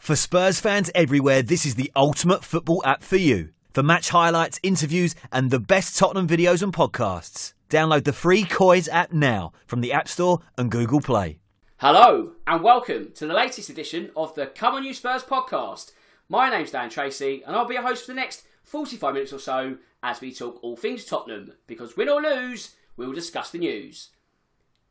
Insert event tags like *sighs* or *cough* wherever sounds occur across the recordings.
For Spurs fans everywhere, this is the ultimate football app for you. For match highlights, interviews, and the best Tottenham videos and podcasts. Download the free Coys app now from the App Store and Google Play. Hello, and welcome to the latest edition of the Come On You Spurs podcast. My name's Dan Tracy, and I'll be your host for the next 45 minutes or so as we talk all things Tottenham, because win or lose, we'll discuss the news.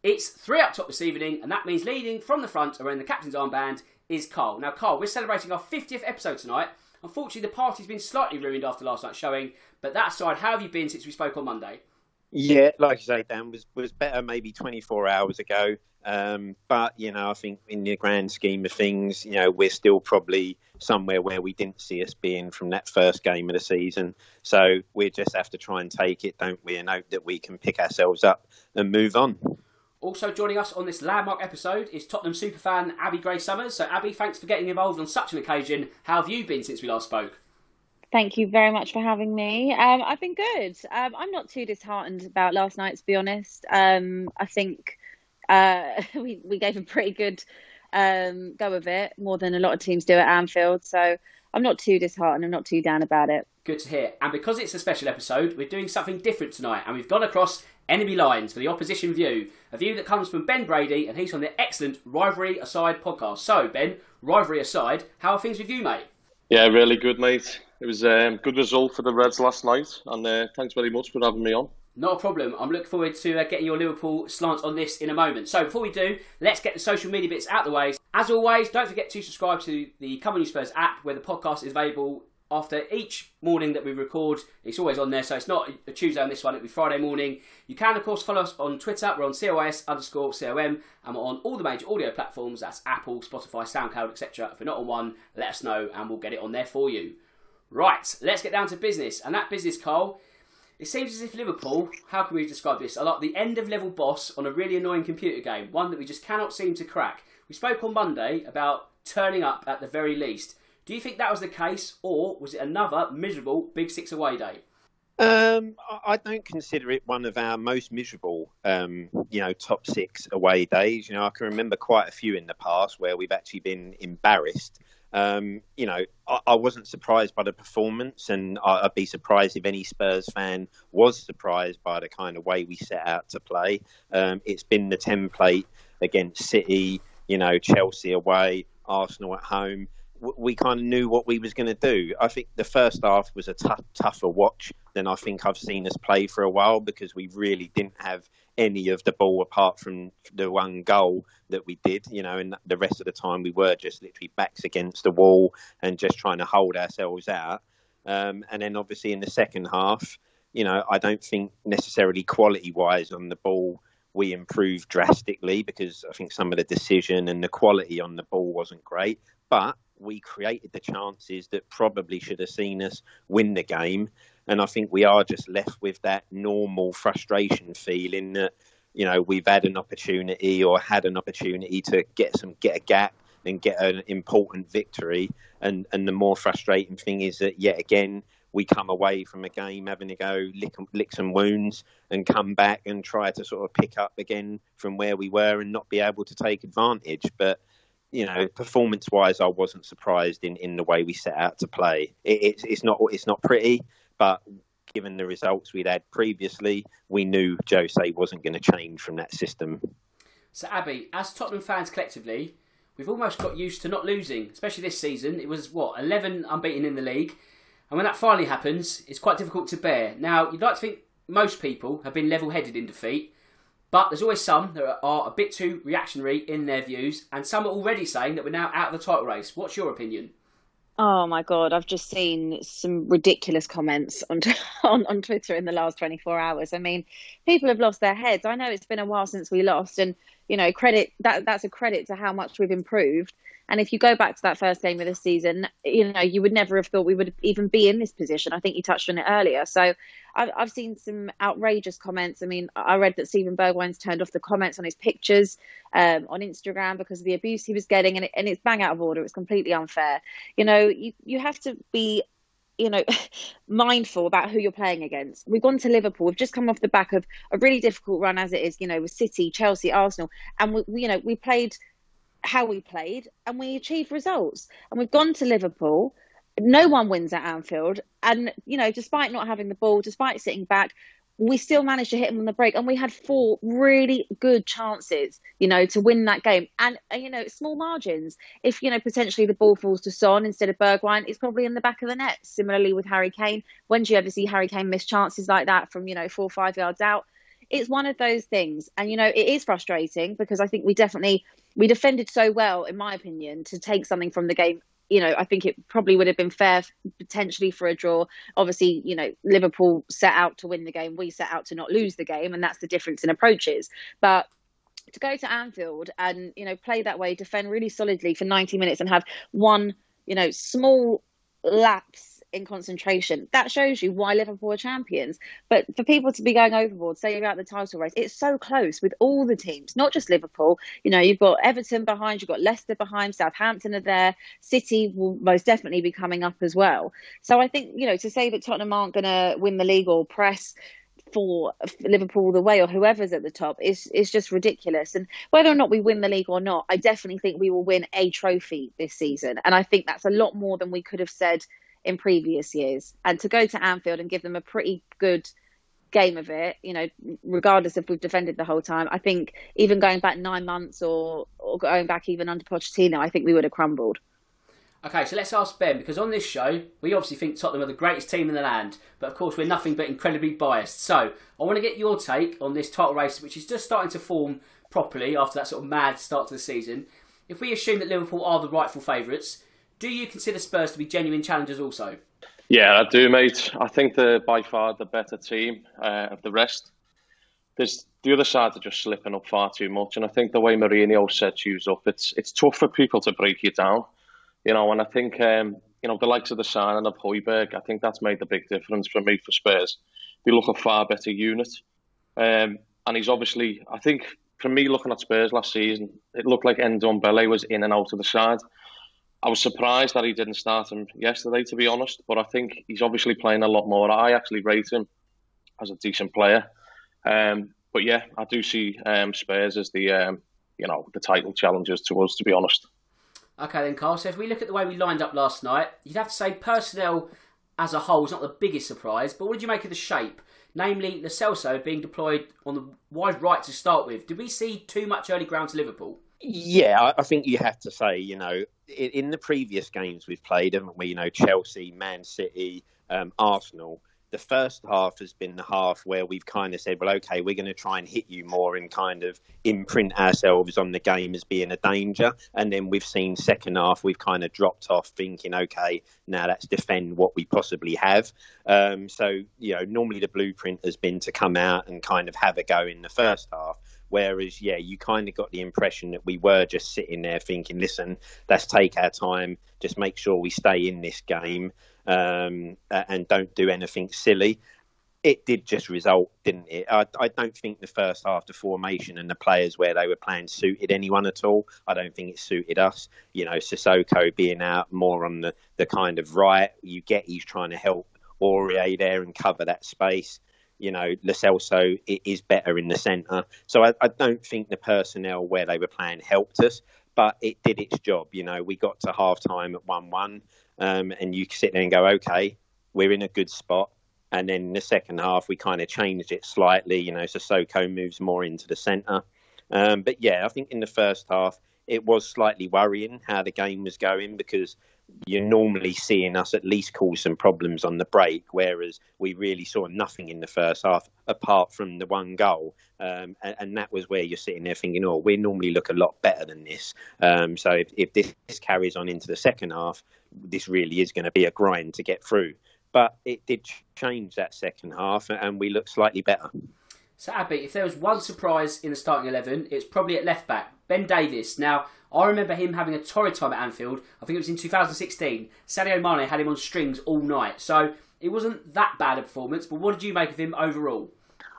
It's three up top this evening, and that means leading from the front around the captain's armband is Carl. Now, Carl, we're celebrating our 50th episode tonight. Unfortunately, the party's been slightly ruined after last night's showing, but that aside, how have you been since we spoke on Monday? Yeah, like you say, Dan, was was better maybe 24 hours ago. Um, but you know, I think in the grand scheme of things, you know, we're still probably somewhere where we didn't see us being from that first game of the season. So we just have to try and take it, don't we, and hope that we can pick ourselves up and move on. Also joining us on this landmark episode is Tottenham superfan Abby Gray Summers. So Abby, thanks for getting involved on such an occasion. How have you been since we last spoke? Thank you very much for having me. Um, I've been good. Um, I'm not too disheartened about last night, to be honest. Um, I think uh, *laughs* we we gave a pretty good um, go of it, more than a lot of teams do at Anfield. So I'm not too disheartened. I'm not too down about it. Good to hear. And because it's a special episode, we're doing something different tonight, and we've gone across enemy lines for the opposition view. A view that comes from Ben Brady, and he's on the excellent Rivalry Aside podcast. So, Ben, rivalry aside, how are things with you, mate? Yeah, really good, mate. It was a um, good result for the Reds last night, and uh, thanks very much for having me on. Not a problem. I'm looking forward to uh, getting your Liverpool slant on this in a moment. So before we do, let's get the social media bits out of the way. As always, don't forget to subscribe to the Come On You Spurs app, where the podcast is available after each morning that we record. It's always on there, so it's not a Tuesday on this one, it'll be Friday morning. You can, of course, follow us on Twitter. We're on COS underscore COM, and we're on all the major audio platforms. That's Apple, Spotify, SoundCloud, etc. If you're not on one, let us know, and we'll get it on there for you. Right, let's get down to business. And that business, Cole, it seems as if Liverpool, how can we describe this? Are like the end of level boss on a really annoying computer game, one that we just cannot seem to crack. We spoke on Monday about turning up at the very least. Do you think that was the case, or was it another miserable Big Six away day? Um, I don't consider it one of our most miserable, um, you know, top six away days. You know, I can remember quite a few in the past where we've actually been embarrassed. Um, you know, I, I, wasn't surprised by the performance, and I'd be surprised if any Spurs fan was surprised by the kind of way we set out to play. Um, it's been the template against City, you know, Chelsea away, Arsenal at home we kind of knew what we was going to do. I think the first half was a tougher watch than I think I've seen us play for a while because we really didn't have any of the ball apart from the one goal that we did, you know, and the rest of the time we were just literally backs against the wall and just trying to hold ourselves out. Um, and then obviously in the second half, you know, I don't think necessarily quality wise on the ball we improved drastically because I think some of the decision and the quality on the ball wasn't great. But we created the chances that probably should have seen us win the game. And I think we are just left with that normal frustration feeling that, you know, we've had an opportunity or had an opportunity to get some get a gap and get an important victory. And and the more frustrating thing is that yet again we come away from a game having to go lick, lick some wounds and come back and try to sort of pick up again from where we were and not be able to take advantage. But you know, performance wise, I wasn't surprised in, in the way we set out to play. It, it's it's not it's not pretty, but given the results we'd had previously, we knew Jose wasn't going to change from that system. So, Abby, as Tottenham fans collectively, we've almost got used to not losing, especially this season. It was what eleven unbeaten in the league, and when that finally happens, it's quite difficult to bear. Now, you'd like to think most people have been level-headed in defeat. But there's always some that are a bit too reactionary in their views, and some are already saying that we're now out of the title race. What's your opinion? Oh my god, I've just seen some ridiculous comments on, *laughs* on on Twitter in the last 24 hours. I mean, people have lost their heads. I know it's been a while since we lost and you know, credit that that's a credit to how much we've improved. And if you go back to that first game of the season, you know, you would never have thought we would even be in this position. I think you touched on it earlier. So I've, I've seen some outrageous comments. I mean, I read that Steven Bergwijn's turned off the comments on his pictures um, on Instagram because of the abuse he was getting, and, it, and it's bang out of order. It's completely unfair. You know, you, you have to be you know, *laughs* mindful about who you're playing against. We've gone to Liverpool. We've just come off the back of a really difficult run as it is, you know, with City, Chelsea, Arsenal, and we you know, we played how we played and we achieved results. And we've gone to Liverpool. No one wins at Anfield. And, you know, despite not having the ball, despite sitting back, we still managed to hit them on the break. And we had four really good chances, you know, to win that game. And, uh, you know, small margins. If, you know, potentially the ball falls to Son instead of Bergwijn, it's probably in the back of the net. Similarly with Harry Kane. When do you ever see Harry Kane miss chances like that from, you know, four or five yards out? It's one of those things. And, you know, it is frustrating because I think we definitely we defended so well, in my opinion, to take something from the game. You know, I think it probably would have been fair potentially for a draw. Obviously, you know, Liverpool set out to win the game. We set out to not lose the game, and that's the difference in approaches. But to go to Anfield and you know play that way, defend really solidly for 90 minutes, and have one you know small lapse in concentration. That shows you why Liverpool are champions. But for people to be going overboard, say about the title race, it's so close with all the teams, not just Liverpool. You know, you've got Everton behind, you've got Leicester behind, Southampton are there, City will most definitely be coming up as well. So I think, you know, to say that Tottenham aren't going to win the league or press for Liverpool the way or whoever's at the top is is just ridiculous. And whether or not we win the league or not, I definitely think we will win a trophy this season. And I think that's a lot more than we could have said in previous years. And to go to Anfield and give them a pretty good game of it, you know, regardless if we've defended the whole time, I think even going back nine months or, or going back even under Pochettino, I think we would have crumbled. Okay, so let's ask Ben because on this show we obviously think Tottenham are the greatest team in the land, but of course we're nothing but incredibly biased. So I want to get your take on this title race, which is just starting to form properly after that sort of mad start to the season. If we assume that Liverpool are the rightful favourites, do you consider Spurs to be genuine challengers also? Yeah, I do, mate. I think they're by far the better team uh, of the rest. There's the other side are just slipping up far too much, and I think the way Mourinho sets you up, it's it's tough for people to break you down, you know. And I think um, you know the likes of the signing of Højbjerg, I think that's made the big difference for me for Spurs. They look a far better unit, um, and he's obviously. I think for me, looking at Spurs last season, it looked like Ndombele was in and out of the side. I was surprised that he didn't start him yesterday, to be honest. But I think he's obviously playing a lot more. I actually rate him as a decent player. Um, but yeah, I do see um, Spurs as the um, you know the title challengers to us, to be honest. Okay then, Carl. So if we look at the way we lined up last night, you'd have to say personnel as a whole is not the biggest surprise. But what did you make of the shape? Namely, Lo Celso being deployed on the wide right to start with. Did we see too much early ground to Liverpool? Yeah, I think you have to say, you know, in, the previous games we've played, haven't we? You know, Chelsea, Man City, um, Arsenal. The first half has been the half where we've kind of said, well, okay, we're going to try and hit you more and kind of imprint ourselves on the game as being a danger. And then we've seen second half, we've kind of dropped off thinking, okay, now let's defend what we possibly have. Um, so, you know, normally the blueprint has been to come out and kind of have a go in the first half. Whereas, yeah, you kind of got the impression that we were just sitting there thinking, listen, let's take our time, just make sure we stay in this game um, and don't do anything silly. It did just result, didn't it? I, I, don't think the first half, the formation and the players where they were playing suited anyone at all. I don't think it suited us. You know, Sissoko being out more on the, the kind of right. You get he's trying to help Aurier there and cover that space you know, Lo Celso is better in the centre. So I, I, don't think the personnel where they were playing helped us, but it did its job. You know, we got to half time at 1 1, um, and you sit there and go, okay, we're in a good spot. And then in the second half, we kind of changed it slightly. You know, so Sissoko moves more into the centre. Um, but yeah, I think in the first half, it was slightly worrying how the game was going because you're normally seeing us at least cause some problems on the break, whereas we really saw nothing in the first half apart from the one goal. Um, and, and, that was where you're sitting there thinking, oh, we normally look a lot better than this. Um, so if, if this carries on into the second half, this really is going to be a grind to get through. But it did change that second half, and we looked slightly better. So, Abby, if there was one surprise in the starting 11, it's probably at left back. Ben Davies. Now, I remember him having a torrid time at Anfield. I think it was in 2016. Sadio Mane had him on strings all night. So, it wasn't that bad a performance, but what did you make of him overall?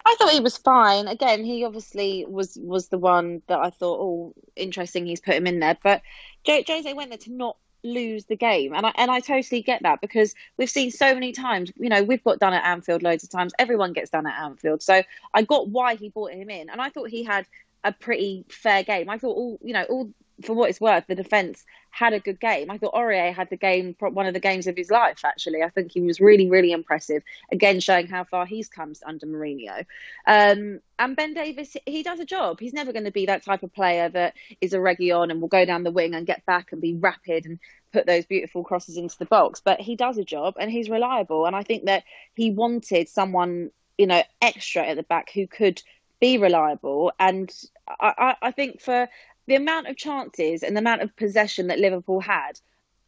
I thought he was fine. Again, he obviously was was the one that I thought, oh, interesting. He's put him in there, but Jose went there to not lose the game. And I and I totally get that because we've seen so many times, you know, we've got done at Anfield loads of times. Everyone gets done at Anfield. So I got why he brought him in. And I thought he had a pretty fair game. I thought all you know, all for what it's worth, the defence had a good game. I thought Aurier had the game, one of the games of his life, actually. I think he was really, really impressive. Again, showing how far he's come under Mourinho. Um, and Ben Davies, he does a job. He's never going to be that type of player that is a Reguilón and will go down the wing and get back and be rapid and put those beautiful crosses into the box. But he does a job and he's reliable. And I think that he wanted someone, you know, extra at the back who could be reliable. And I, I, think for the amount of chances and the amount of possession that Liverpool had,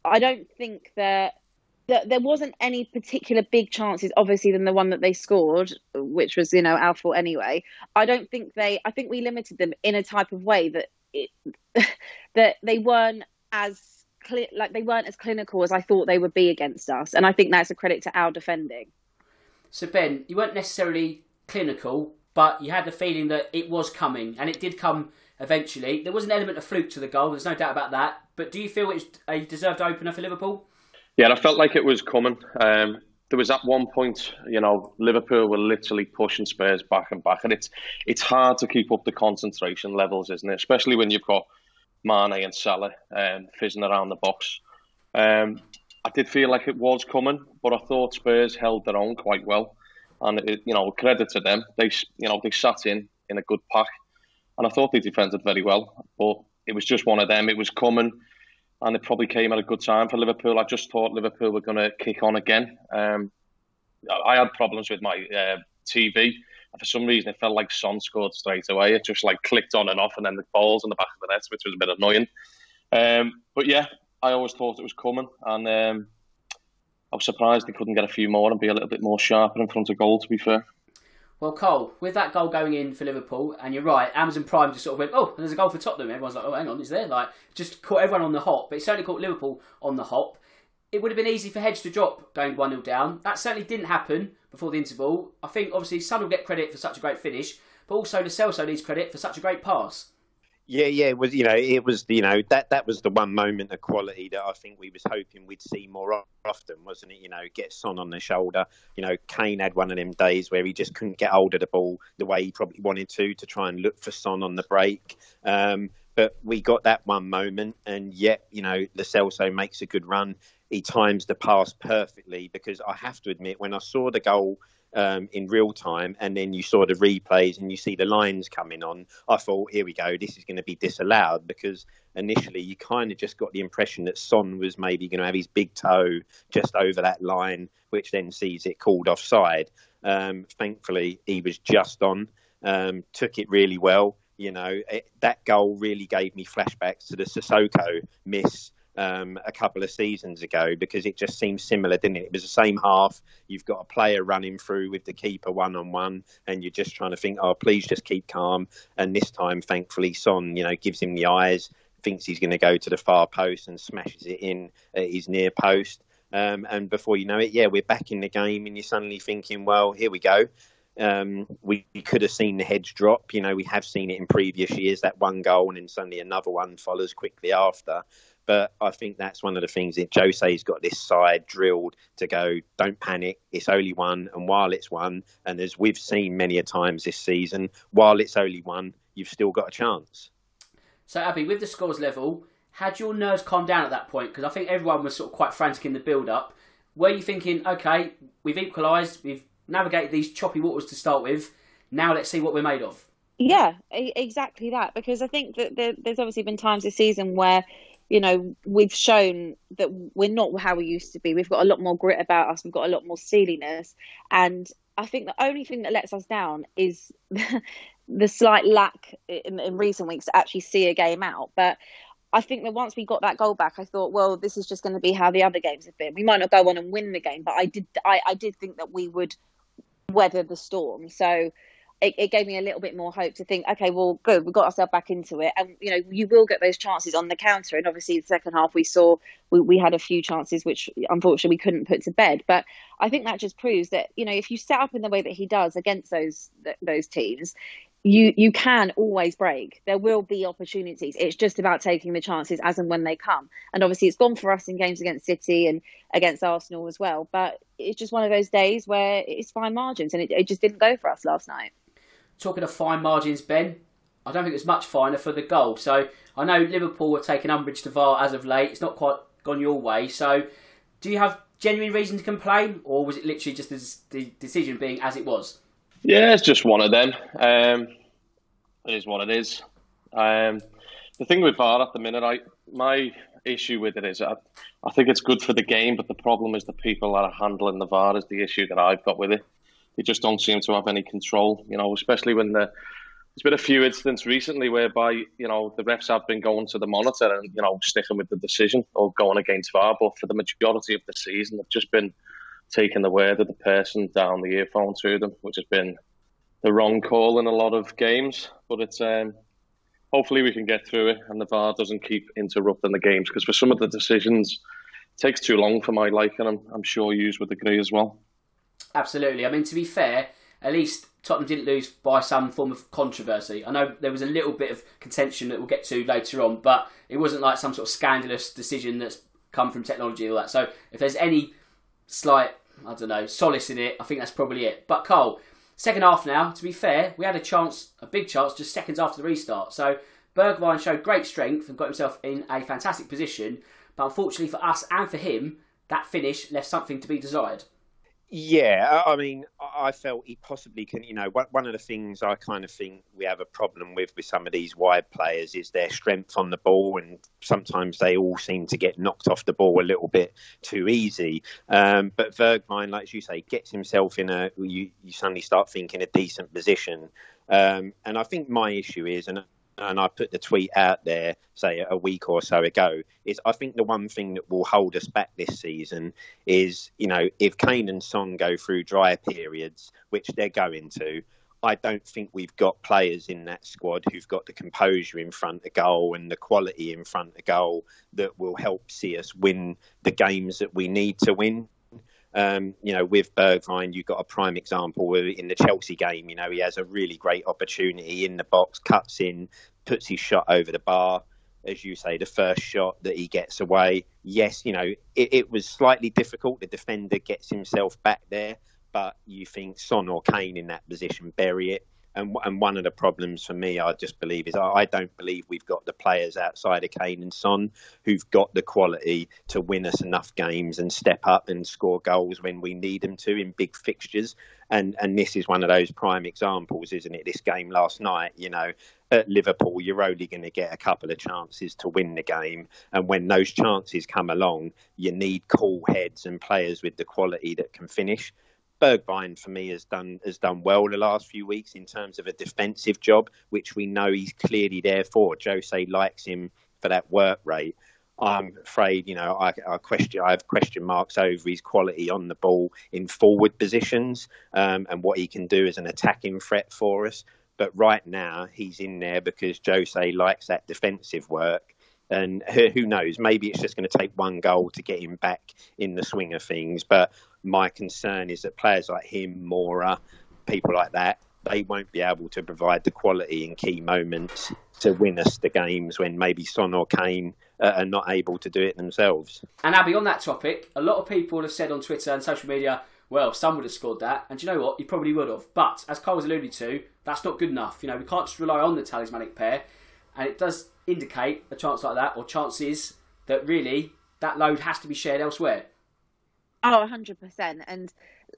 I don't think that that there wasn't any particular big chances, obviously, than the one that they scored, which was you know our fault anyway. I don't think they. I think we limited them in a type of way that it, *laughs* that they weren't as clear, like they weren't as clinical as I thought they would be against us, and I think that's a credit to our defending. So Ben, you weren't necessarily clinical, but you had the feeling that it was coming, and it did come eventually. There was an element of fluke to the goal, there's no doubt about that. But do you feel it's a deserved opener for Liverpool? Yeah, I felt like it was coming. Um, there was at one point, you know, Liverpool were literally pushing Spurs back and back, and it's it's hard to keep up the concentration levels, isn't it? Especially when you've got Mane and Salah um, fizzing around the box. Um, I did feel like it was coming, but I thought Spurs held their own quite well, and it, you know, credit to them. They, you know, they sat in in a good pack and I thought they defended very well. But it was just one of them. It was coming, and it probably came at a good time for Liverpool. I just thought Liverpool were going to kick on again. Um, I had problems with my uh, TV. And for some reason, it felt like Son scored straight away. It just like clicked on and off, and then the balls in the back of the net, which was a bit annoying. Um, but yeah, I always thought it was coming, and um, I was surprised they couldn't get a few more and be a little bit more sharper in front of goal. To be fair. Well, Cole, with that goal going in for Liverpool, and you're right, Amazon Prime just sort of went, oh, there's a goal for Tottenham. Everyone's like, oh, hang on, is there? Like, just caught everyone on the hop, but it certainly caught Liverpool on the hop. It would have been easy for Hedge to drop going 1 0 down. That certainly didn't happen before the interval. I think, obviously, Son will get credit for such a great finish, but also Lo Celso needs credit for such a great pass. Yeah, yeah, it was you know it was you know that that was the one moment of quality that I think we was hoping we'd see more often, wasn't it? You know, get Son on the shoulder. You know, Kane had one of them days where he just couldn't get hold of the ball the way he probably wanted to to try and look for Son on the break. Um, but we got that one moment, and yet you know, Lo Celso makes a good run. He times the pass perfectly because I have to admit when I saw the goal um, in real time, and then you saw the replays and you see the lines coming on. I thought, here we go, this is going to be disallowed because initially you kind of just got the impression that Son was maybe going to have his big toe just over that line, which then sees it called offside. Um, thankfully, he was just on, um, took it really well. You know, it, that goal really gave me flashbacks to the Sissoko miss um, a couple of seasons ago because it just seems similar, didn't it? It was the same half. You've got a player running through with the keeper one on one, and you're just trying to think, oh, please just keep calm. And this time, thankfully, Son, you know, gives him the eyes, thinks he's going to go to the far post and smashes it in at his near post. Um, and before you know it, yeah, we're back in the game, and you're suddenly thinking, well, here we go. Um, we, we, could have seen the hedge drop. You know, we have seen it in previous years, that one goal, and then suddenly another one follows quickly after. But I think that's one of the things that Jose's got this side drilled to go, don't panic, it's only one. And while it's one, and as we've seen many a times this season, while it's only one, you've still got a chance. So, Abby, with the scores level, had your nerves calmed down at that point? Because I think everyone was sort of quite frantic in the build up. Were you thinking, okay, we've equalised, we've navigated these choppy waters to start with, now let's see what we're made of? Yeah, exactly that. Because I think that there's obviously been times this season where you know, we've shown that we're not how we used to be. We've got a lot more grit about us. We've got a lot more steeliness. And I think the only thing that lets us down is *laughs* the slight lack in, in recent weeks to actually see a game out. But I think that once we got that goal back, I thought, well, this is just going to be how the other games have been. We might not go on and win the game, but I did, I, I did think that we would weather the storm. So it, it, gave me a little bit more hope to think, okay, well, good, we got ourselves back into it, and you know, you will get those chances on the counter. And obviously, the second half we saw we, we had a few chances which unfortunately we couldn't put to bed. But I think that just proves that you know, if you set up in the way that he does against those those teams, you you can always break. There will be opportunities. It's just about taking the chances as and when they come. And obviously, it's gone for us in games against City and against Arsenal as well. But it's just one of those days where it's fine margins, and it, it just didn't go for us last night. Talking of fine margins, Ben, I don't think it's much finer for the goal. So I know Liverpool have taken umbrage to VAR as of late. It's not quite gone your way. So do you have genuine reason to complain, or was it literally just the decision being as it was? Yeah, it's just one of them. Um, it is what it is. Um, the thing with VAR at the minute, I my issue with it is I, I think it's good for the game, but the problem is the people that are handling the VAR is the issue that I've got with it. They just don't seem to have any control, you know, especially when the there's been a few incidents recently whereby you know the refs have been going to the monitor and you know sticking with the decision or going against VAR, but for the majority of the season, they've just been taking the word of the person down the earphone to them, which has been the wrong call in a lot of games. But it's um, hopefully we can get through it and the VAR doesn't keep interrupting the games because for some of the decisions it takes too long for my liking. I'm, I'm sure you would agree as well. Absolutely. I mean, to be fair, at least Tottenham didn't lose by some form of controversy. I know there was a little bit of contention that we'll get to later on, but it wasn't like some sort of scandalous decision that's come from technology or that. So if there's any slight, I don't know, solace in it, I think that's probably it. But Cole, second half now, to be fair, we had a chance, a big chance, just seconds after the restart. So Bergwijn showed great strength and got himself in a fantastic position. But unfortunately for us and for him, that finish left something to be desired. Yeah, I mean, I felt he possibly can. You know, one of the things I kind of think we have a problem with with some of these wide players is their strength on the ball, and sometimes they all seem to get knocked off the ball a little bit too easy. Um, but Bergwijn, like you say, gets himself in a. You, you suddenly start thinking a decent position, um, and I think my issue is, and and I put the tweet out there, say a week or so ago, is I think the one thing that will hold us back this season is, you know, if Kane and Son go through dry periods, which they're going to, I don't think we've got players in that squad who've got the composure in front of goal and the quality in front of goal that will help see us win the games that we need to win. Um, you know, with Bergwijn, you've got a prime example in the Chelsea game. You know, he has a really great opportunity in the box, cuts in, puts his shot over the bar. As you say, the first shot that he gets away. Yes, you know, it, it was slightly difficult. The defender gets himself back there, but you think Son or Kane in that position bury it. And, and one of the problems for me, I just believe, is I, I don't believe we've got the players outside of Kane and Son who've got the quality to win us enough games and step up and score goals when we need them to in big fixtures. And and this is one of those prime examples, isn't it? This game last night, you know, at Liverpool, you're only going to get a couple of chances to win the game. And when those chances come along, you need cool heads and players with the quality that can finish. Bergwijn for me has done has done well the last few weeks in terms of a defensive job, which we know he's clearly there for. Jose likes him for that work rate. I'm afraid, you know, I, I, question I have question marks over his quality on the ball in forward positions um, and what he can do as an attacking threat for us. But right now, he's in there because Jose likes that defensive work. And who knows? Maybe it's just going to take one goal to get him back in the swing of things. But my concern is that players like him, Moura, people like that, they won't be able to provide the quality in key moments to win us the games when maybe Son or Kane uh, are not able to do it themselves. And Abby, on that topic, a lot of people have said on Twitter and social media, well, some would have scored that, and you know what? He probably would have. But as Cole was alluded to, that's not good enough. You know, we can't just rely on the talismanic pair, and it does indicate a chance like that, or chances that really that load has to be shared elsewhere. Oh, 100%. And,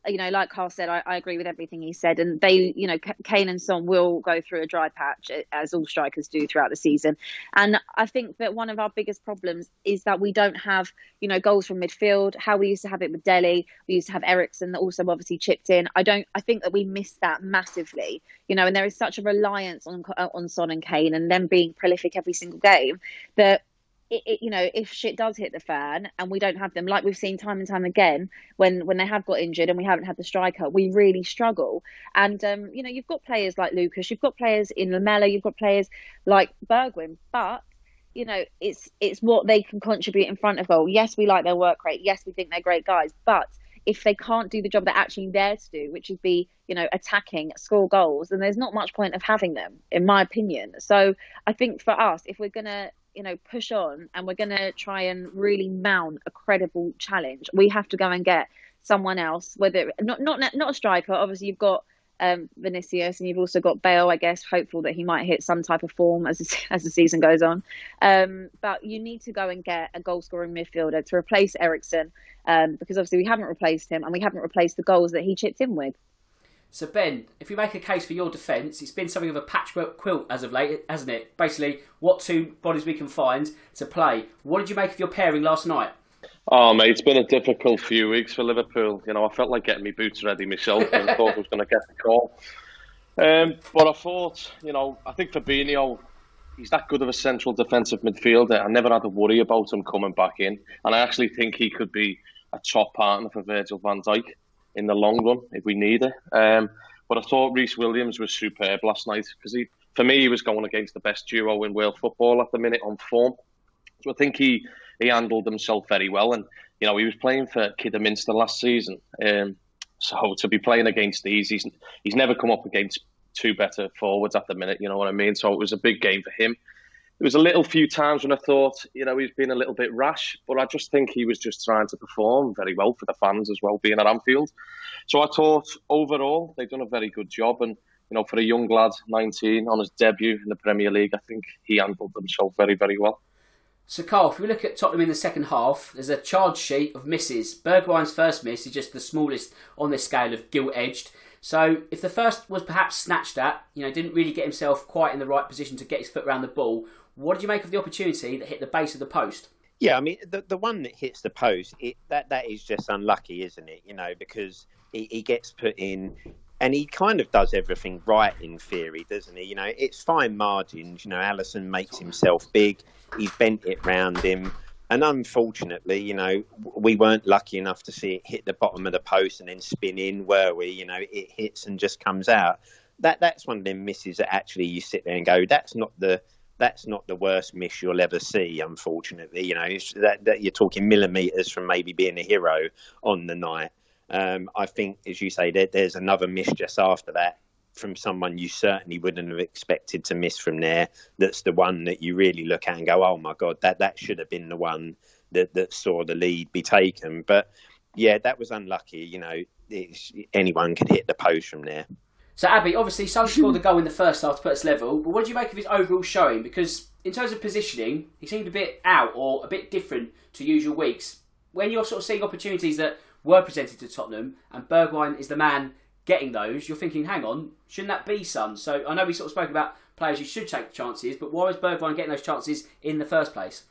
you know, like Carl said, I, I, agree with everything he said. And they, you know, Kane and Son will go through a dry patch, eh, as all strikers do throughout the season. And I think that one of our biggest problems is that we don't have, you know, goals from midfield, how we used to have it with Dele. We used to have Eriksen that also obviously chipped in. I don't, I think that we missed that massively, you know, and there is such a reliance on, uh, on Son and Kane and them being prolific every single game that it, it, you know, if shit does hit the fan and we don't have them, like we've seen time and time again, when when they have got injured and we haven't had the striker, we really struggle. And um, you know, you've got players like Lucas, you've got players in Lamela, you've got players like Bergwijn, but you know, it's it's what they can contribute in front of goal. Yes, we like their work rate. Yes, we think they're great guys, but if they can't do the job they're actually there to do, which is be, you know, attacking, score goals, then there's not much point of having them, in my opinion. So I think for us, if we're gonna you know push on and we're going to try and really mount a credible challenge we have to go and get someone else whether not not not a striker obviously you've got um, Vinicius, and you've also got Bale. I guess hopeful that he might hit some type of form as *laughs* as the season goes on. Um, but you need to go and get a goal scoring midfielder to replace Eriksen um, because obviously we haven't replaced him and we haven't replaced the goals that he chipped in with. So Ben, if we make a case for your defence, it's been something of a patchwork quilt as of late, hasn't it? Basically, what two bodies we can find to play. What did you make of your pairing last night? Oh mate, it's been a difficult few weeks for Liverpool. You know, I felt like getting my boots ready myself and thought I was going to get the call. Um, but I thought, you know, I think Fabinho, he's that good of a central defensive midfielder. I never had to worry about him coming back in, and I actually think he could be a top partner for Virgil Van Dijk in the long run if we need it. Um, but I thought Rhys Williams was superb last night because he, for me, he was going against the best duo in world football at the minute on form. So I think he he handled himself very well, and you know he was playing for Kidderminster last season. Um, so to be playing against these, he's he's never come up against two better forwards at the minute. You know what I mean? So it was a big game for him there was a little few times when I thought, you know, he's been a little bit rash, but I just think he was just trying to perform very well for the fans as well, being at Anfield. So I thought overall they've done a very good job, and you know, for a young lad, 19, on his debut in the Premier League, I think he handled himself very, very well. So, Carl, if we look at Tottenham in the second half, there's a charge sheet of misses. Bergwijn's first miss is just the smallest on this scale of gilt edged. So, if the first was perhaps snatched at, you know, didn't really get himself quite in the right position to get his foot around the ball, what did you make of the opportunity that hit the base of the post? Yeah, I mean the the one that hits the post, it, that that is just unlucky, isn't it? You know, because he, he gets put in, and he kind of does everything right in theory, doesn't he? You know, it's fine margins. You know, Alisson makes himself big. He's bent it round him, and unfortunately, you know, we weren't lucky enough to see it hit the bottom of the post and then spin in, were we? You know, it hits and just comes out. That that's one of them misses that actually you sit there and go, that's not the that's not the worst miss you'll ever see. Unfortunately, you know that, that you're talking millimeters from maybe being a hero on the night. Um, I think, as you say, there, there's another miss just after that from someone you certainly wouldn't have expected to miss from there. That's the one that you really look at and go, "Oh my god, that that should have been the one that that saw the lead be taken." But yeah, that was unlucky. You know, anyone can hit the post from there. So Abby, obviously, Son scored the *laughs* goal in the first half to put us level. But what did you make of his overall showing? Because in terms of positioning, he seemed a bit out or a bit different to usual weeks. When you're sort of seeing opportunities that were presented to Tottenham, and Bergwijn is the man getting those, you're thinking, hang on, shouldn't that be Son? So I know we sort of spoke about players who should take chances, but why was Bergwijn getting those chances in the first place?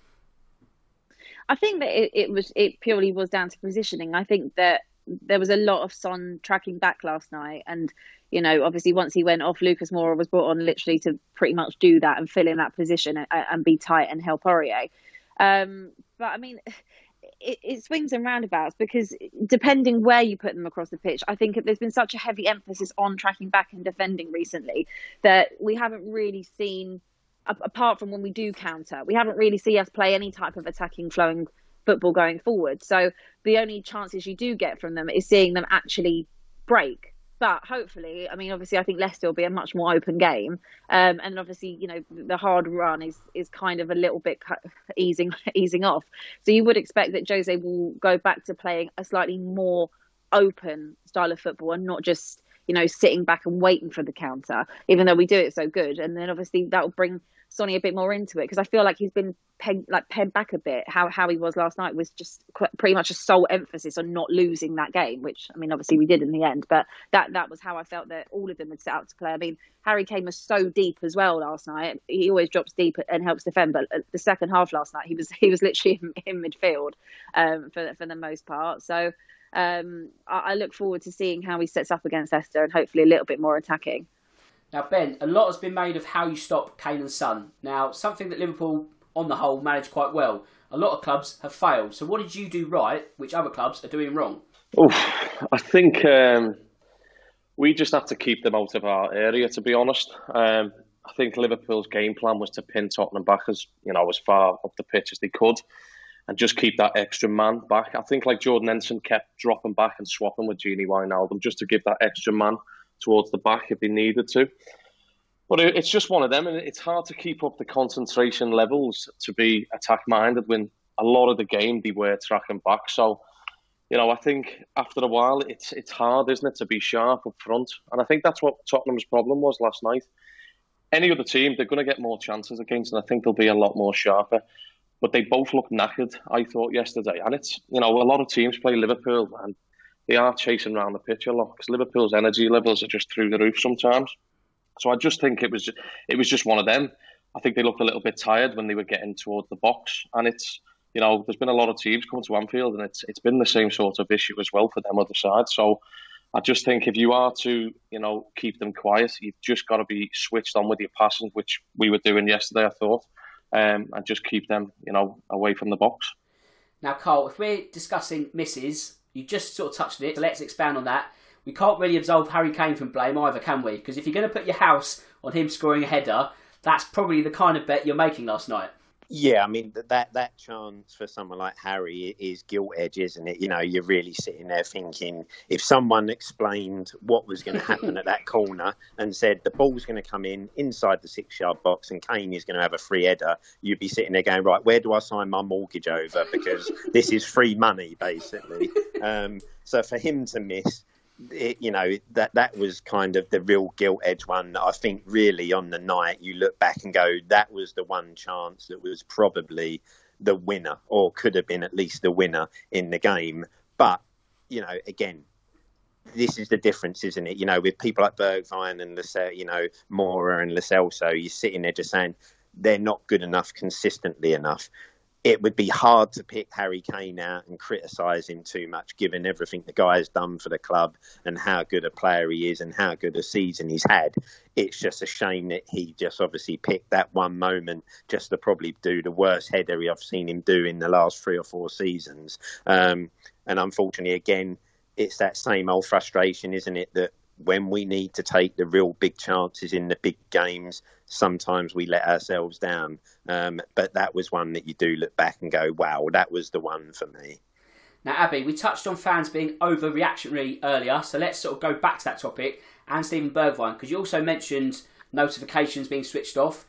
I think that it, it was it purely was down to positioning. I think that there was a lot of Son tracking back last night, and you know, obviously once he went off, Lucas Moura was brought on literally to pretty much do that and fill in that position and, and be tight and help Aurier. Um, but I mean, *sighs* it, it, swings and roundabouts because depending where you put them across the pitch, I think there's been such a heavy emphasis on tracking back and defending recently that we haven't really seen, apart from when we do counter, we haven't really seen us play any type of attacking, flowing football going forward. So the only chances you do get from them is seeing them actually break but hopefully, I mean, obviously, I think Leicester will be a much more open game, um, and obviously, you know, the hard run is is kind of a little bit *laughs* easing *laughs* easing off. So you would expect that Jose will go back to playing a slightly more open style of football and not just you know sitting back and waiting for the counter, even though we do it so good. And then obviously that will bring Sonny a bit more into it because I feel like he's been pegged like pegged back a bit. How how he was last night was just pretty much a sole emphasis on not losing that game, which I mean obviously we did in the end, but that that was how I felt that all of them had set out to play. I mean Harry Kane was so deep as well last night. He always drops deep and helps defend, but the second half last night he was he was literally in, in midfield um, for for the most part. So. Um, I, I look forward to seeing how he sets up against Leicester and hopefully a little bit more attacking. Now, Ben, a lot has been made of how you stop Kane and Son. Now, something that Liverpool, on the whole, managed quite well. A lot of clubs have failed. So, what did you do right, which other clubs are doing wrong? Oh, I think um, we just have to keep them out of our area. To be honest, um, I think Liverpool's game plan was to pin Tottenham back as you know as far up the pitch as they could, and just keep that extra man back. I think like Jordan Henderson kept dropping back and swapping with Gini Wijnaldum just to give that extra man towards the back if they needed to. But it's just one of them, and it's hard to keep up the concentration levels to be attack minded when a lot of the game they were tracking back. So you know, I think after a while, it's it's hard, isn't it, to be sharp up front, and I think that's what Tottenham's problem was last night. Any other team, they're going to get more chances against, and I think they'll be a lot more sharper. But they both look knackered, I thought yesterday, and it's you know a lot of teams play Liverpool and they are chasing around the pitch a lot because Liverpool's energy levels are just through the roof sometimes. So I just think it was just, it was just one of them. I think they looked a little bit tired when they were getting towards the box, and it's you know there's been a lot of teams coming to Anfield, and it's it's been the same sort of issue as well for them other side. So I just think if you are to you know keep them quiet, you've just got to be switched on with your passing, which we were doing yesterday. I thought, um, and just keep them you know away from the box. Now, Carl, if we're discussing misses, you just sort of touched it, so let's expand on that we can't really absolve Harry Kane from blame either, can we? Because if you're going to put your house on him scoring a header, that's probably the kind of bet you're making last night. Yeah, I mean that that chance for someone like Harry is gilt edge, isn't it? You know, you're really sitting there thinking if someone explained what was going *laughs* to happen at that corner and said the ball's going to come in inside the six yard box and Kane is going to have a free header, you'd be sitting there going, right, where do I sign my mortgage over because this is free money basically. *laughs* Um, so for him to miss it, you know that that was kind of the real gilt edge one. I think really on the night you look back and go, that was the one chance that was probably the winner, or could have been at least the winner in the game. But you know, again, this is the difference, isn't it? You know, with people like Bergwijn and Lascelles, you know, Moura and Lo Celso, you're sitting there just saying they're not good enough consistently enough it would be hard to pick Harry Kane out and criticise him too much, given everything the guy has done for the club and how good a player he is and how good a season he's had. It's just a shame that he just obviously picked that one moment just to probably do the worst header I've seen him do in the last three or four seasons. Um, and unfortunately, again, it's that same old frustration, isn't it? That when we need to take the real big chances in the big games, sometimes we let ourselves down. Um, but that was one that you do look back and go, wow, that was the one for me. Now, Abby, we touched on fans being overreactionary earlier, so let's sort of go back to that topic and Steven Bergwijn, because you also mentioned notifications being switched off.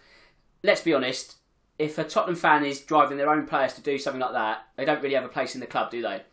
Let's be honest, if a Tottenham fan is driving their own players to do something like that, they don't really have a place in the club, do they?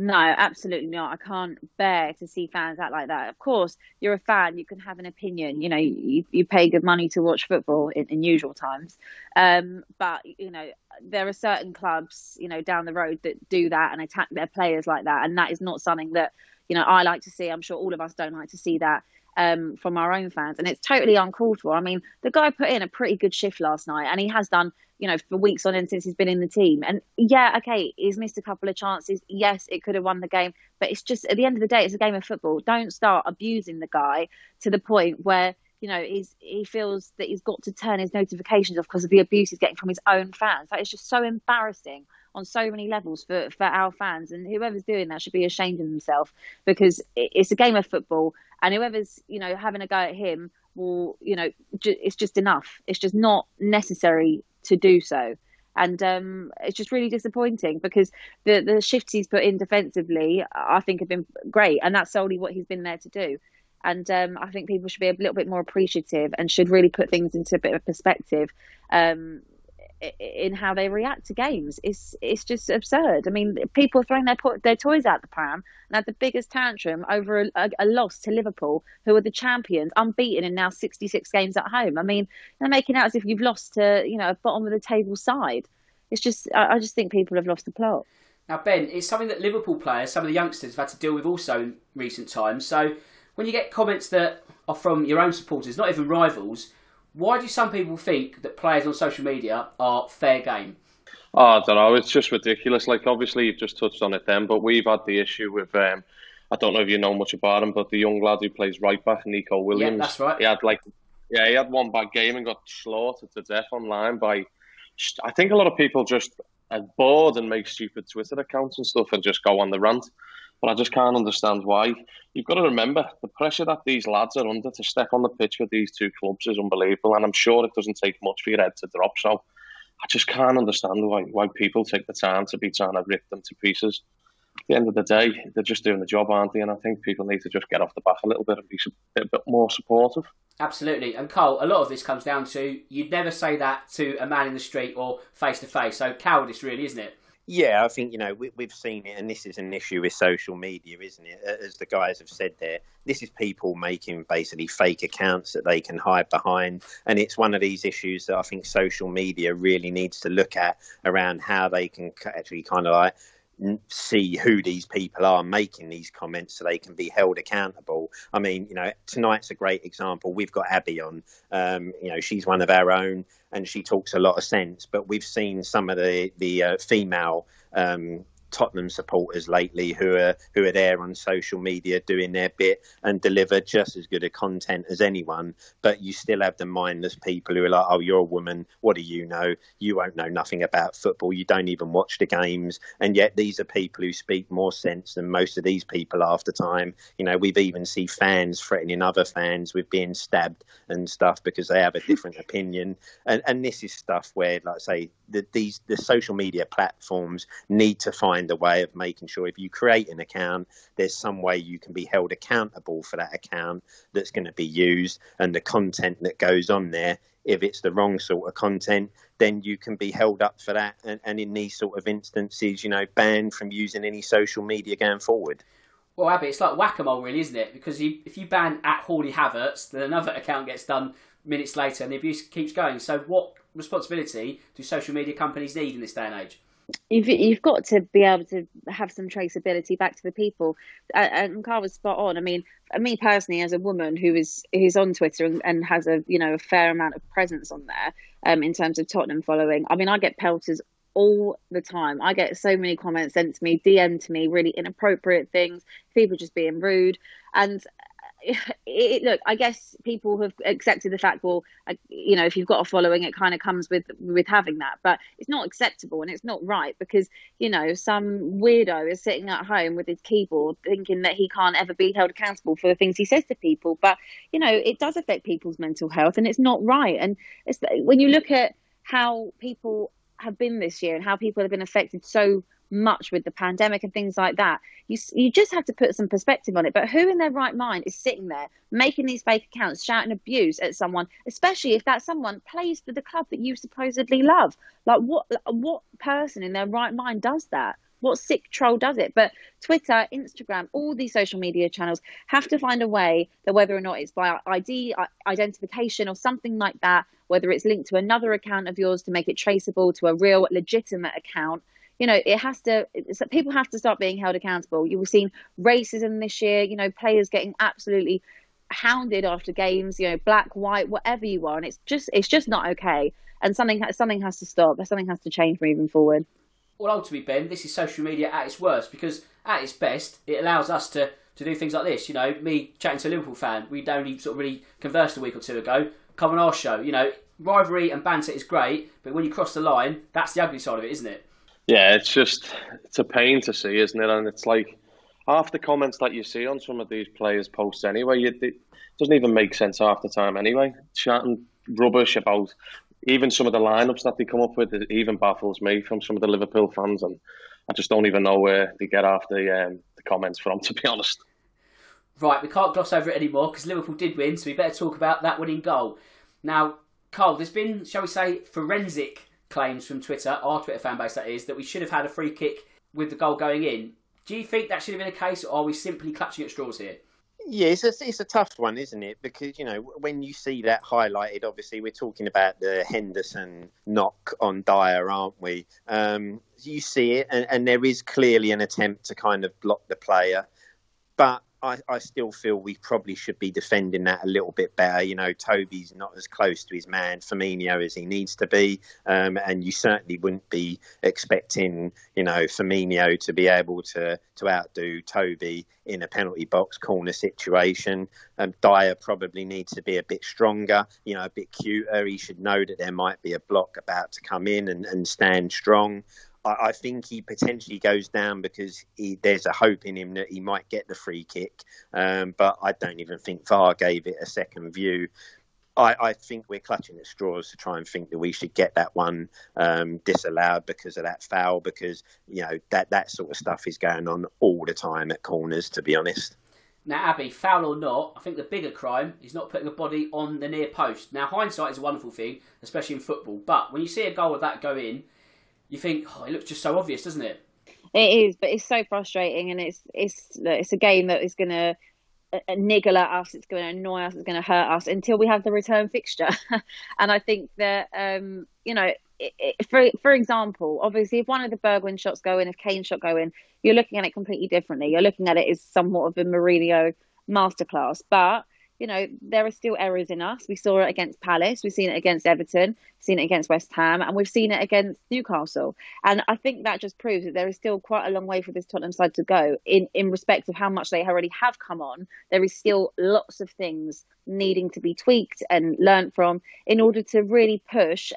No, absolutely not. I can't bear to see fans act like that. Of course, you're a fan, you can have an opinion. You know, you, you pay good money to watch football in, in usual times. Um, but, you know, there are certain clubs, you know, down the road that do that and attack their players like that. And that is not something that, you know, I like to see. I'm sure all of us don't like to see that um, from our own fans. And it's totally uncalled for. I mean, the guy put in a pretty good shift last night and he has done you know, for weeks on end since he's been in the team. And yeah, okay, he's missed a couple of chances. Yes, it could have won the game, but it's just at the end of the day, it's a game of football. Don't start abusing the guy to the point where you know he's he feels that he's got to turn his notifications off because of the abuse he's getting from his own fans. That is just so embarrassing on so many levels for for our fans, and whoever's doing that should be ashamed of himself because it's a game of football, and whoever's you know having a go at him will you know it's just enough. It's just not necessary to do so. And um, it's just really disappointing because the the shifts he's put in defensively, I think, have been great, and that's solely what he's been there to do. And um, I think people should be a little bit more appreciative and should really put things into a bit of perspective. Um, in how they react to games. It's it's just absurd. I mean, people throwing their their toys out the pram and had the biggest tantrum over a, a, a, loss to Liverpool, who are the champions, unbeaten and now 66 games at home. I mean, they're making out as if you've lost to you know a bottom of the table side. It's just I, I just think people have lost the plot. Now, Ben, it's something that Liverpool players, some of the youngsters, have had to deal with also in recent times. So when you get comments that are from your own supporters, not even rivals why do some people think that players on social media are fair game? Oh, I don't know. It's just ridiculous. Like, obviously, you've just touched on it then, but we've had the issue with. Um, I don't know if you know much about him, but the young lad who plays right back, Neco Williams. Yeah, that's right. He had like, yeah, he had one bad game and got slaughtered to death online by. I think a lot of people just are bored and make stupid Twitter accounts and stuff and just go on the rant but I just can't understand why. You've got to remember the pressure that these lads are under to step on the pitch with these two clubs is unbelievable, and I'm sure it doesn't take much for your head to drop. So I just can't understand why why people take the time to be trying to rip them to pieces. At the end of the day, they're just doing the job, aren't they? And I think people need to just get off the back a little bit and be a bit more supportive. Absolutely. And Carl, a lot of this comes down to you'd never say that to a man in the street or face to face. So cowardice, really, isn't it? Yeah, I think you know we, have seen it, and this is an issue with social media, isn't it? As the guys have said there, this is people making basically fake accounts that they can hide behind, and it's one of these issues that I think social media really needs to look at around how they can actually kind of like see who these people are making these comments so they can be held accountable. I mean, you know, tonight's a great example. We've got Abby on. Um, you know, she's one of our own, and she talks a lot of sense. But we've seen some of the the uh, female um, Tottenham supporters lately who are who are there on social media doing their bit and deliver just as good a content as anyone. But you still have the mindless people who are like, "Oh, you're a woman. What do you know? You won't know nothing about football. You don't even watch the games." And yet these are people who speak more sense than most of these people after time. You know, we've even seen fans threatening other fans with being stabbed and stuff because they have a different *laughs* opinion. And and this is stuff where, like I say, the, these the social media platforms need to find find a way of making sure if you create an account, there's some way you can be held accountable for that account that's going to be used and the content that goes on there. If it's the wrong sort of content, then you can be held up for that. And, and in these sort of instances, you know, banned from using any social media going forward. Well, Abby, it's like whack a mole, really, isn't it? Because you, if you ban at Hawley Havertz, then another account gets done minutes later and the abuse keeps going. So, what responsibility do social media companies need in this day and age? You've you've got to be able to have some traceability back to the people. And Carl was spot on. I mean, me personally, as a woman who is who's on Twitter and, and has a you know a fair amount of presence on there um, in terms of Tottenham following. I mean, I get pelters all the time. I get so many comments sent to me, DM to me, really inappropriate things, people just being rude, and it, look, I guess people have accepted the fact. Well, you know, if you've got a following, it kind of comes with with having that. But it's not acceptable and it's not right because you know some weirdo is sitting at home with his keyboard thinking that he can't ever be held accountable for the things he says to people. But you know, it does affect people's mental health and it's not right. And when you look at how people have been this year and how people have been affected so much with the pandemic and things like that. You you just have to put some perspective on it. But who in their right mind is sitting there making these fake accounts, shouting abuse at someone, especially if that someone plays for the club that you supposedly love? Like what what person in their right mind does that? What sick troll does it? But Twitter, Instagram, all these social media channels have to find a way that whether or not it's by ID identification or something like that, whether it's linked to another account of yours to make it traceable to a real legitimate account, you know, it has to, people have to start being held accountable. You have seen racism this year, you know, players getting absolutely hounded after games, you know, black, white, whatever you are. And it's just, it's just not okay. And something, something has to stop. Something has to change moving forward. Well, ultimately, Ben, this is social media at its worst because at its best, it allows us to, to do things like this. You know, me chatting to a Liverpool fan, we'd only sort of really conversed a week or two ago, come on our show. You know, rivalry and banter is great, but when you cross the line, that's the ugly side of it, isn't it? Yeah, it's just it's a pain to see, isn't it? And it's like half the comments that you see on some of these players' posts anyway, it doesn't even make sense half the time anyway. Chatting rubbish about even some of the lineups that they come up with, it even baffles me from some of the Liverpool fans, and I just don't even know where they get half the um, the comments from, *laughs* to be honest. Right, we can't gloss over it anymore because Liverpool did win, so we better talk about that winning goal. Now, Carl, there's been, shall we say, forensic claims from Twitter, our Twitter fan base that is, that we should have had a free kick with the goal going in. Do you think that should have been the case, or are we simply clutching at straws here? Yeah, it's a, it's a tough one, isn't it? Because, you know, when you see that highlighted, obviously we're talking about the Henderson knock on Dier, aren't we? Um, you see it, and, and there is clearly an attempt to kind of block the player. But I, I, still feel we probably should be defending that a little bit better. You know, Toby's not as close to his man Firmino as he needs to be, um, and you certainly wouldn't be expecting, you know, Firmino to be able to to outdo Toby in a penalty box corner situation. Um, Dier probably needs to be a bit stronger, you know, a bit cuter. He should know that there might be a block about to come in and, and stand strong. I, I think he potentially goes down because he, there's a hope in him that he might get the free kick. Um, but I don't even think VAR gave it a second view. I, I, think we're clutching at straws to try and think that we should get that one um, disallowed because of that foul. Because you know that that sort of stuff is going on all the time at corners. To be honest. Now, Abby, foul or not, I think the bigger crime is not putting a body on the near post. Now, hindsight is a wonderful thing, especially in football. But when you see a goal of that go in, you think, oh, it looks just so obvious, doesn't it? It is, but it's so frustrating, and it's it's it's a game that is going to uh, niggle at us. It's going to annoy us. It's going to hurt us until we have the return fixture. *laughs* and I think that um, you know, it, it, for for example, obviously, if one of the Bergwijn shots go in, if Kane shot go in, you're looking at it completely differently. You're looking at it as somewhat of a Mourinho masterclass, but you know, there are still errors in us. We saw it against Palace, we've seen it against Everton, seen it against West Ham, and we've seen it against Newcastle. And I think that just proves that there is still quite a long way for this Tottenham side to go in, in respect of how much they already have come on. There is still lots of things needing to be tweaked and learnt from in order to really push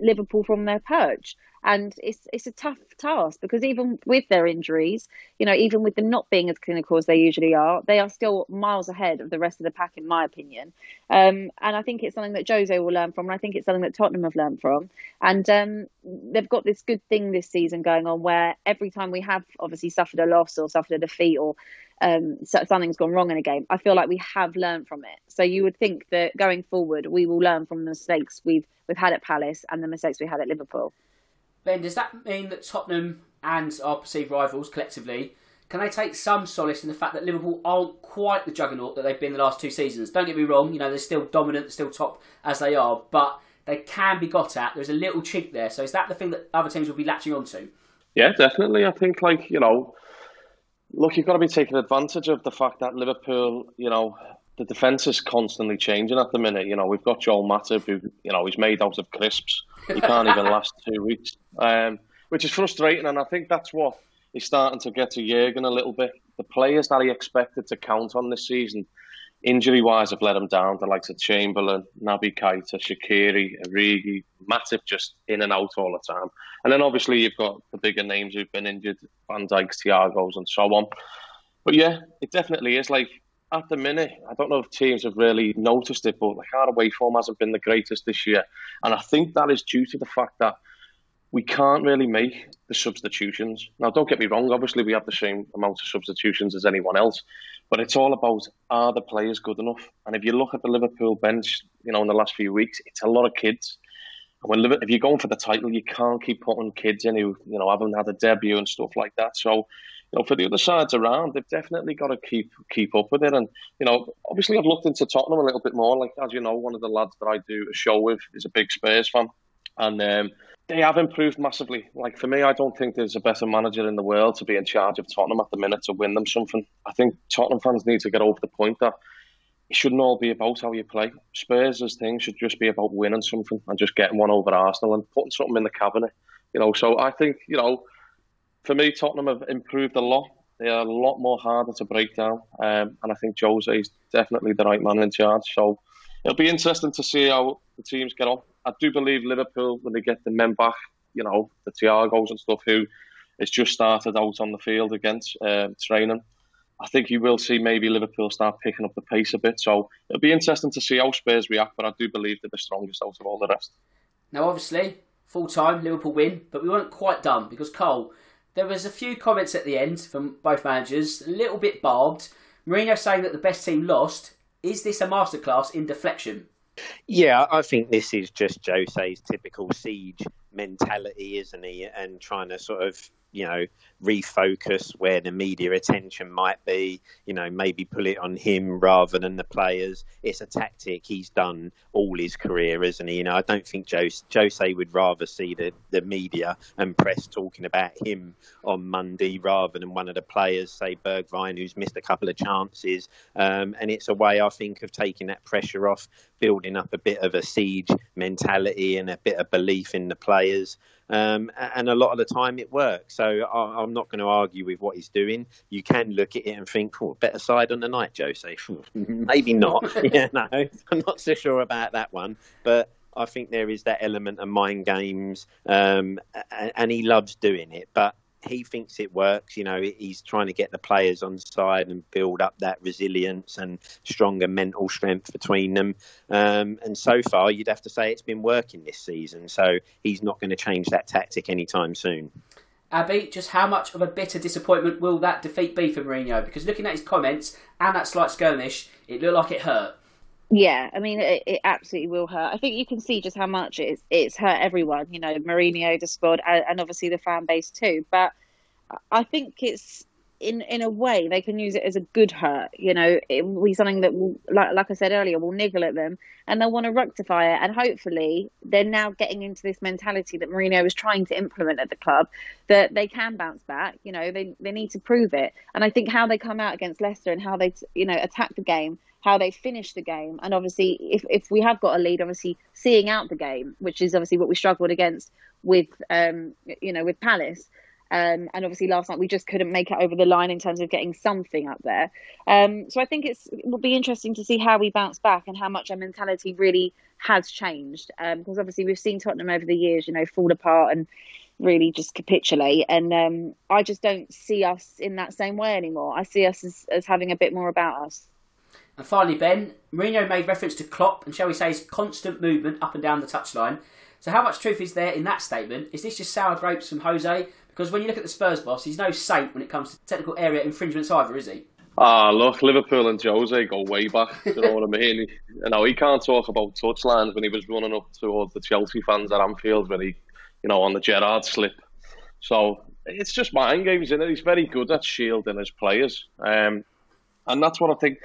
Liverpool from their perch and it's it's a tough task because even with their injuries, you know, even with them not being as clinical as they usually are, they are still miles ahead of the rest of the pack, in my opinion. Um, and I think it's something that Jose will learn from, and I think it's something that Tottenham have learned from. And um, they've got this good thing this season going on where every time we have obviously suffered a loss or suffered a defeat or um, something's gone wrong in a game, I feel like we have learned from it. So you would think that going forward, we will learn from the mistakes we've we've had at Palace and the mistakes we had at Liverpool. Ben, does that mean that Tottenham and our perceived rivals collectively can they take some solace in the fact that Liverpool aren't quite the juggernaut that they've been the last two seasons? Don't get me wrong, you know they're still dominant, still top as they are, but they can be got at. There's a little chink there, so is that the thing that other teams will be latching onto? Yeah, definitely. I think like you know, look, you've got to be taking advantage of the fact that Liverpool, you know, the defence is constantly changing at the minute. You know, we've got Joel Matip, who you know he's made out of crisps. He can't even last two weeks, um, which is frustrating. And I think that's what is starting to get to Jurgen a little bit. The players that he expected to count on this season, injury wise, have let him down. The likes of Chamberlain, Naby Keita, Shaqiri, Origi, Matip just in and out all the time. And then obviously you've got the bigger names who've been injured, Van Dijk's, Thiago's, and so on. But yeah, it definitely is like at the minute, I don't know if teams have really noticed it, but like our away form hasn't been the greatest this year, and I think that is due to the fact that we can't really make the substitutions. Now, don't get me wrong; obviously, we have the same amount of substitutions as anyone else, but it's all about are the players good enough? And if you look at the Liverpool bench, you know, in the last few weeks, it's a lot of kids. And when if you're going for the title, you can't keep putting kids in who you know haven't had a debut and stuff like that. So you know, for the other sides around, they've definitely got to keep keep up with it. And you know, obviously, I've looked into Tottenham a little bit more. Like as you know, one of the lads that I do a show with is a big Spurs fan, and um, they have improved massively. Like for me, I don't think there's a better manager in the world to be in charge of Tottenham at the minute to win them something. I think Tottenham fans need to get over the point that it shouldn't all be about how you play. Spurs' thing should just be about winning something and just getting one over Arsenal and putting something in the cabinet. You know, so I think you know for me, Tottenham have improved a lot. They are a lot more harder to break down, um, and I think Jose is definitely the right man in charge. So it'll be interesting to see how the teams get on. I do believe Liverpool, when they get the men back, you know, the Thiagos and stuff, who has just started out on the field against uh, training. I think you will see maybe Liverpool start picking up the pace a bit. So it'll be interesting to see how Spurs react, but I do believe they're the strongest out of all the rest. Now, obviously, full time, Liverpool win, but we weren't quite done because Cole, there was a few comments at the end from both managers, a little bit barbed. Mourinho saying that the best team lost. Is this a masterclass in deflection? Yeah, I think this is just Jose's typical siege mentality, isn't he? And trying to sort of you know, refocus where the media attention might be, you know, maybe pull it on him rather than the players. It's a tactic he's done all his career, isn't he? You know, I don't think Jose, Jose would rather see the, the media and press talking about him on Monday rather than one of the players, say Bergwijn, who's missed a couple of chances. Um, and it's a way, I think, of taking that pressure off, building up a bit of a siege mentality and a bit of belief in the players. Um, and a lot of the time it works. So I, am not going to argue with what he's doing. You can look at it and think, oh, better side on the night, Jose. *laughs* Maybe not. *laughs* yeah, no, *laughs* I'm not so sure about that one. But I think there is that element of mind games, um, and, and he loves doing it. But he thinks it works. You know, he's trying to get the players on side and build up that resilience and stronger mental strength between them. Um, and so far, you'd have to say it's been working this season. So he's not going to change that tactic anytime soon. Abby, just how much of a bitter disappointment will that defeat be for Mourinho? Because looking at his comments and that slight skirmish, it looked like it hurt. Yeah, I mean, it, it, absolutely will hurt. I think you can see just how much it's it's hurt everyone. You know, Mourinho, the squad, and, and obviously the fan base too. But I think it's in in a way they can use it as a good hurt. You know, it will be something that will, like like I said earlier, will niggle at them, and they'll want to rectify it. And hopefully, they're now getting into this mentality that Mourinho is trying to implement at the club that they can bounce back. You know, they they need to prove it. And I think how they come out against Leicester and how they you know attack the game, how they finish the game, and obviously if if we have got a lead, obviously seeing out the game, which is obviously what we struggled against with um you know with Palace um, and obviously last night we just couldn't make it over the line in terms of getting something up there. Um, so I think it's it will be interesting to see how we bounce back and how much our mentality really has changed. Um, because obviously we've seen Tottenham over the years, you know, fall apart and really just capitulate. And um, I just don't see us in that same way anymore. I see us as, as having a bit more about us. And finally, Ben, Mourinho made reference to Klopp and shall we say his constant movement up and down the touchline. So how much truth is there in that statement? Is this just sour grapes from Jose? Because when you look at the Spurs boss, he's no saint when it comes to technical area infringements either, is he? Ah, look, Liverpool and Jose go way back. you know what I mean? *laughs* You know, he can't talk about touchlines when he was running up towards the Chelsea fans at Anfield when he, you know, on the Gerrard slip. So it's just mind games, it? He's very good at shielding his players. Um, and that's what I think.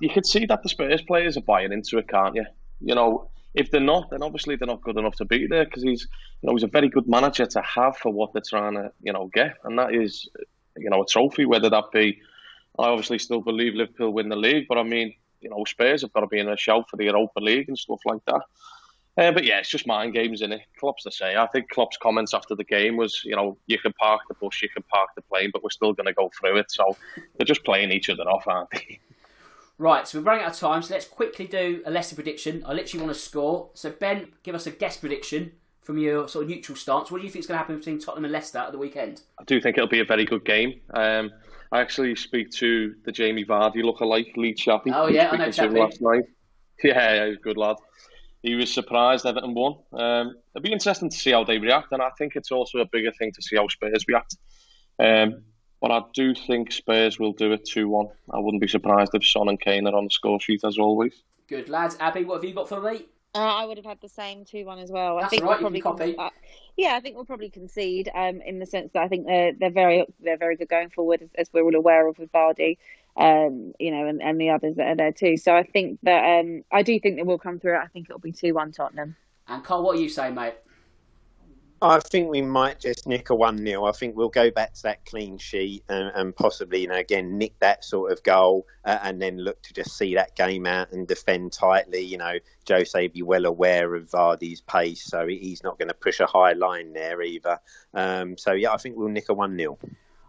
You can see that the Spurs players are buying into it, can't you? You know, if they're not, then obviously they're not good enough to be there because he's, you know, he's a very good manager to have for what they're trying to, you know, get, and that is, you know, a trophy. Whether that be, I obviously still believe Liverpool win the league, but I mean, you know, Spurs have got to be in a shout for the Europa League and stuff like that. Uh, but yeah, it's just mind games, in it? Klopp's to say. I think Klopp's comments after the game was, you know, you can park the bus, you can park the plane, but we're still going to go through it. So they're just playing each other off, aren't they? *laughs* Right, so we're running out of time, so let's quickly do a Leicester prediction. I literally want to score. So, Ben, give us a guest prediction from your sort of neutral stance. What do you think is going to happen between Tottenham and Leicester at the weekend? I do think it'll be a very good game. Um, I actually speak to the Jamie Vardy lookalike, Lee Chappie. Oh, yeah, I know Chappie. Last night. *laughs* Yeah, yeah, good lad. He was surprised Everton won. Um, it'll be interesting to see how they react, and I think it's also a bigger thing to see how Spurs react. Um, but I do think Spurs will do it 2 1. I wouldn't be surprised if Son and Kane are on the score sheet as always. Good lads. Abby, what have you got for me? Uh, I would have had the same 2 1 as well. That's I think right, we'll probably probably con- uh, yeah, I think we'll probably concede um, in the sense that I think they're, they're very they're very good going forward, as, as we're all aware of with Vardy. Um, you know, and, and the others that are there too. So I think that um, I do think that we'll come through. I think it'll be two one Tottenham. And Carl, what are you saying, mate? I think we might just nick a 1 0. I think we'll go back to that clean sheet and, and possibly, you know, again, nick that sort of goal uh, and then look to just see that game out and defend tightly. You know, Jose be well aware of Vardy's pace, so he's not going to push a high line there either. Um, so, yeah, I think we'll nick a 1 0.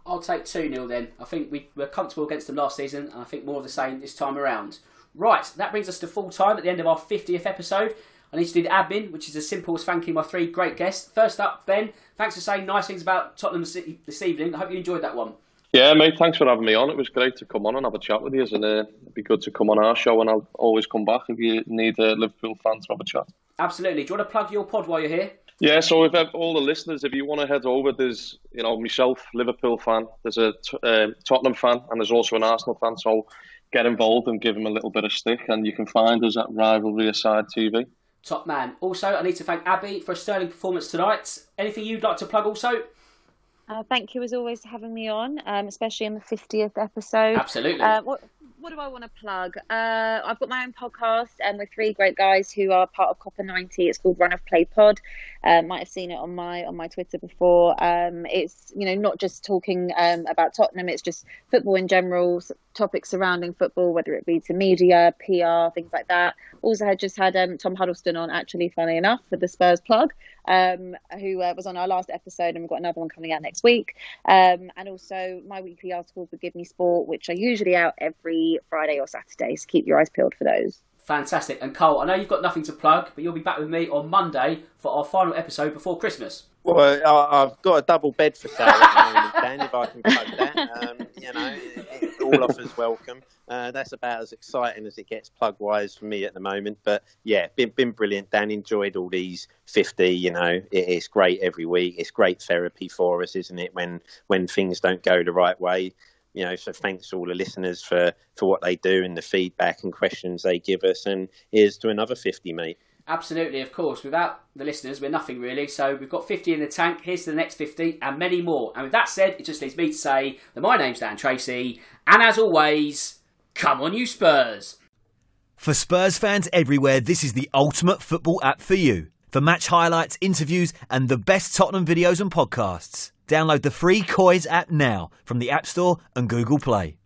I'll take 2 0 then. I think we were comfortable against them last season, and I think more of the same this time around. Right, that brings us to full time at the end of our 50th episode. I need to do the admin, which is as simple as thanking my three great guests. First up, Ben, thanks for saying nice things about Tottenham City this evening. I hope you enjoyed that one. Yeah, mate, thanks for having me on. It was great to come on and have a chat with you, and uh, it'd be good to come on our show, and I'll always come back if you need a Liverpool fan to have a chat. Absolutely. Do you want to plug your pod while you're here? Yeah, so if all the listeners, if you want to head over, there's you know myself, Liverpool fan, there's a uh, Tottenham fan, and there's also an Arsenal fan. So get involved and give them a little bit of stick, and you can find us at Rivalry Aside TV. Top man. Also, I need to thank Abby for a sterling performance tonight. Anything you'd like to plug also? Uh, thank you as always for having me on, um, especially in the 50th episode. Absolutely. Uh, what, what do I want to plug? Uh, I've got my own podcast and um, with three great guys who are part of Copa90. It's called Run of Play Pod. Uh, might have seen it on my on my Twitter before. Um, it's you know not just talking um, about Tottenham. It's just football in general, topics surrounding football, whether it be to media, PR, things like that. Also, had just had um, Tom Huddleston on. Actually, funny enough, for the Spurs plug, um, who uh, was on our last episode, and we've got another one coming out next week. Um, and also my weekly articles with Give Me Sport, which are usually out every Friday or Saturday. So keep your eyes peeled for those. Fantastic. And Cole, I know you've got nothing to plug, but you'll be back with me on Monday for our final episode before Christmas. Well, I've got a double bed for sale at the moment, Dan, if I can plug that. Um, you know, all offers welcome. Uh, that's about as exciting as it gets plug wise for me at the moment. But yeah, been, been brilliant, Dan. Enjoyed all these 50. You know, it, it's great every week. It's great therapy for us, isn't it, when, when things don't go the right way you know, so thanks to all the listeners for, for what they do and the feedback and questions they give us. And here's to another 50, mate. Absolutely, of course. Without the listeners, we're nothing really. So we've got 50 in the tank. Here's to the next 50 and many more. And with that said, it just leaves me to say that my name's Dan Tracy. And as always, come on, you Spurs. For Spurs fans everywhere, this is the ultimate football app for you. For match highlights, interviews, and the best Tottenham videos and podcasts, download the free Kois app now from the App Store and Google Play.